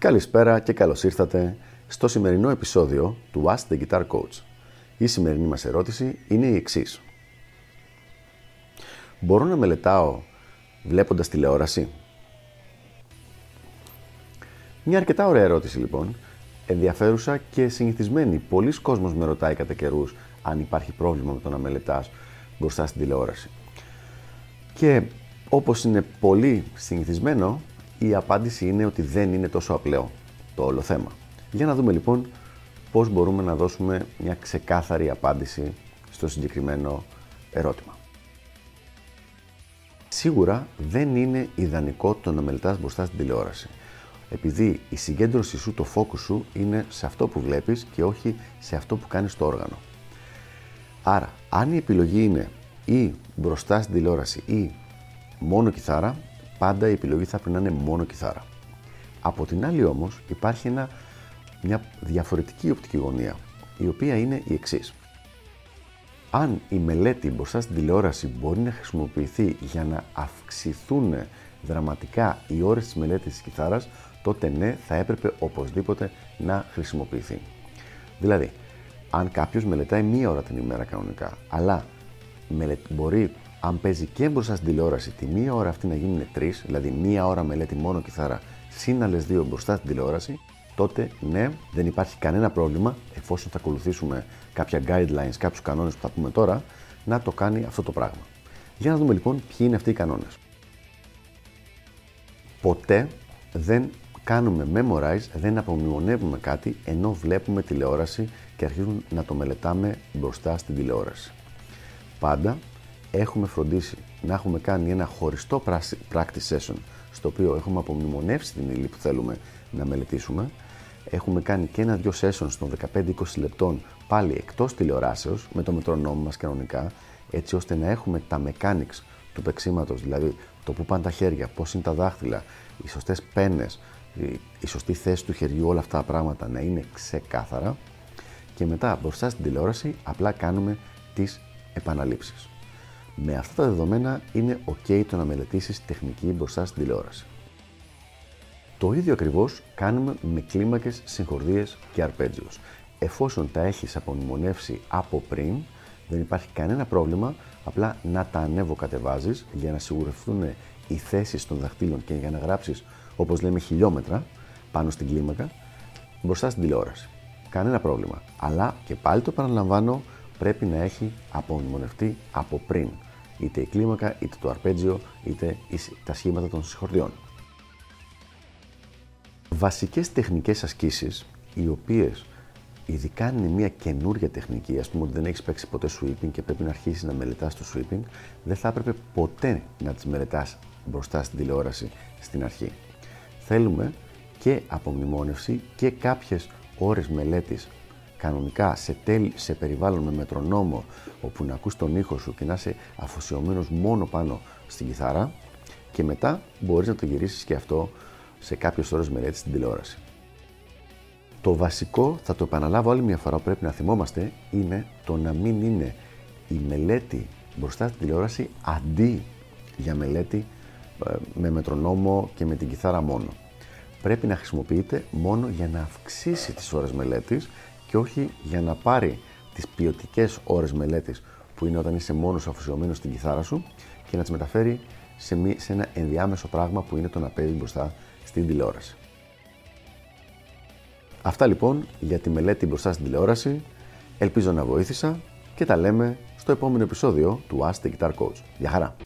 Καλησπέρα και καλώς ήρθατε στο σημερινό επεισόδιο του Ask the Guitar Coach. Η σημερινή μας ερώτηση είναι η εξής. Μπορώ να μελετάω βλέποντας τηλεόραση; Μια αρκετά ωραία ερώτηση λοιπόν, ενδιαφέρουσα και συνηθισμένη. Πολλοί κόσμος με ρωτάει κατά καιρούς αν υπάρχει πρόβλημα με το να μελετάς μπροστά στην τηλεόραση. Και όπως είναι πολύ συνηθισμένο, η απάντηση είναι ότι δεν είναι τόσο απλό το όλο θέμα. Για να δούμε λοιπόν πώς μπορούμε να δώσουμε μια ξεκάθαρη απάντηση στο συγκεκριμένο ερώτημα. Σίγουρα δεν είναι ιδανικό το να μελετάς μπροστά στην τηλεόραση. Επειδή η συγκέντρωση σου, το focus σου είναι σε αυτό που βλέπεις και όχι σε αυτό που κάνεις στο όργανο. Άρα, αν η επιλογή είναι ή μπροστά στην τηλεόραση ή μόνο κιθάρα, πάντα η επιλογή θα πρέπει να είναι μόνο κιθάρα. Από την άλλη όμως υπάρχει ένα, μια διαφορετική οπτική γωνία, η οποία είναι η εξής. Αν η μελέτη μπροστά στην τηλεόραση μπορεί να χρησιμοποιηθεί για να αυξηθούν δραματικά οι ώρες της μελέτης της κιθάρας, τότε ναι, θα έπρεπε οπωσδήποτε να χρησιμοποιηθεί. Δηλαδή, αν κάποιος μελετάει μία ώρα την ημέρα κανονικά, αλλά μπορεί αν παίζει και μπροστά στην τηλεόραση τη μία ώρα αυτή να γίνουν τρεις, δηλαδή μία ώρα μελέτη μόνο κιθάρα, συν άλλε δύο μπροστά στην τηλεόραση, τότε ναι, δεν υπάρχει κανένα πρόβλημα, εφόσον θα ακολουθήσουμε κάποια guidelines, κάποιους κανόνες που θα πούμε τώρα, να το κάνει αυτό το πράγμα. Για να δούμε λοιπόν ποιοι είναι αυτοί οι κανόνες. Ποτέ δεν κάνουμε memorize, δεν απομνημονεύουμε κάτι ενώ βλέπουμε τηλεόραση και αρχίζουμε να το μελετάμε μπροστά στην τηλεόραση. Πάντα έχουμε φροντίσει να έχουμε κάνει ένα χωριστό practice session στο οποίο έχουμε απομνημονεύσει την ύλη που θέλουμε να μελετήσουμε. Έχουμε κάνει και ένα-δυο sessions των 15-20 λεπτών πάλι εκτός τηλεοράσεως με το μετρονόμο μας κανονικά έτσι ώστε να έχουμε τα mechanics του παίξήματος, δηλαδή το που πάνε τα χέρια, πώς είναι τα δάχτυλα, οι σωστές πένες, η σωστή θέση του χεριού, όλα αυτά τα πράγματα να είναι ξεκάθαρα και μετά μπροστά στην τηλεόραση απλά κάνουμε τις επαναλήψεις. Με αυτά τα δεδομένα είναι ok το να μελετήσεις τεχνική μπροστά στην τηλεόραση. Το ίδιο ακριβώς κάνουμε με κλίμακες, συγχορδίες και αρπέτζιους. Εφόσον τα έχεις απομνημονεύσει από πριν, δεν υπάρχει κανένα πρόβλημα, απλά να τα ανέβοκατεβάζεις για να σιγουρευτούν οι θέσεις των δαχτύλων και για να γράψεις, όπως λέμε, χιλιόμετρα πάνω στην κλίμακα, μπροστά στην τηλεόραση. Κανένα πρόβλημα. Αλλά και πάλι το επαναλαμβάνω, πρέπει να έχει απομνημονευτεί από πριν είτε η κλίμακα, είτε το αρπέτζιο, είτε τα σχήματα των συγχορδιών. Βασικές τεχνικές ασκήσεις, οι οποίες ειδικά είναι μια καινούργια τεχνική, ας πούμε ότι δεν έχεις παίξει ποτέ sweeping και πρέπει να αρχίσεις να μελετάς το sweeping, δεν θα έπρεπε ποτέ να τις μελετάς μπροστά στην τηλεόραση στην αρχή. Θέλουμε και απομνημόνευση και κάποιες ώρες μελέτης κανονικά σε, τέλ, σε περιβάλλον με μετρονόμο όπου να ακούς τον ήχο σου και να είσαι αφοσιωμένος μόνο πάνω στην κιθάρα και μετά μπορείς να το γυρίσεις και αυτό σε κάποιες ώρες μελέτης στην τηλεόραση. Το βασικό, θα το επαναλάβω άλλη μια φορά που πρέπει να θυμόμαστε, είναι το να μην είναι η μελέτη μπροστά στην τηλεόραση αντί για μελέτη ε, με μετρονόμο και με την κιθάρα μόνο. Πρέπει να χρησιμοποιείται μόνο για να αυξήσει τις ώρες μελέτης και όχι για να πάρει τις ποιοτικές ώρες μελέτης που είναι όταν είσαι μόνος αφοσιωμένος στην κιθάρα σου και να τις μεταφέρει σε, σε ένα ενδιάμεσο πράγμα που είναι το να παίζει μπροστά στην τηλεόραση. Αυτά λοιπόν για τη μελέτη μπροστά στην τηλεόραση. Ελπίζω να βοήθησα και τα λέμε στο επόμενο επεισόδιο του Ask the Guitar Coach. Γεια χαρά!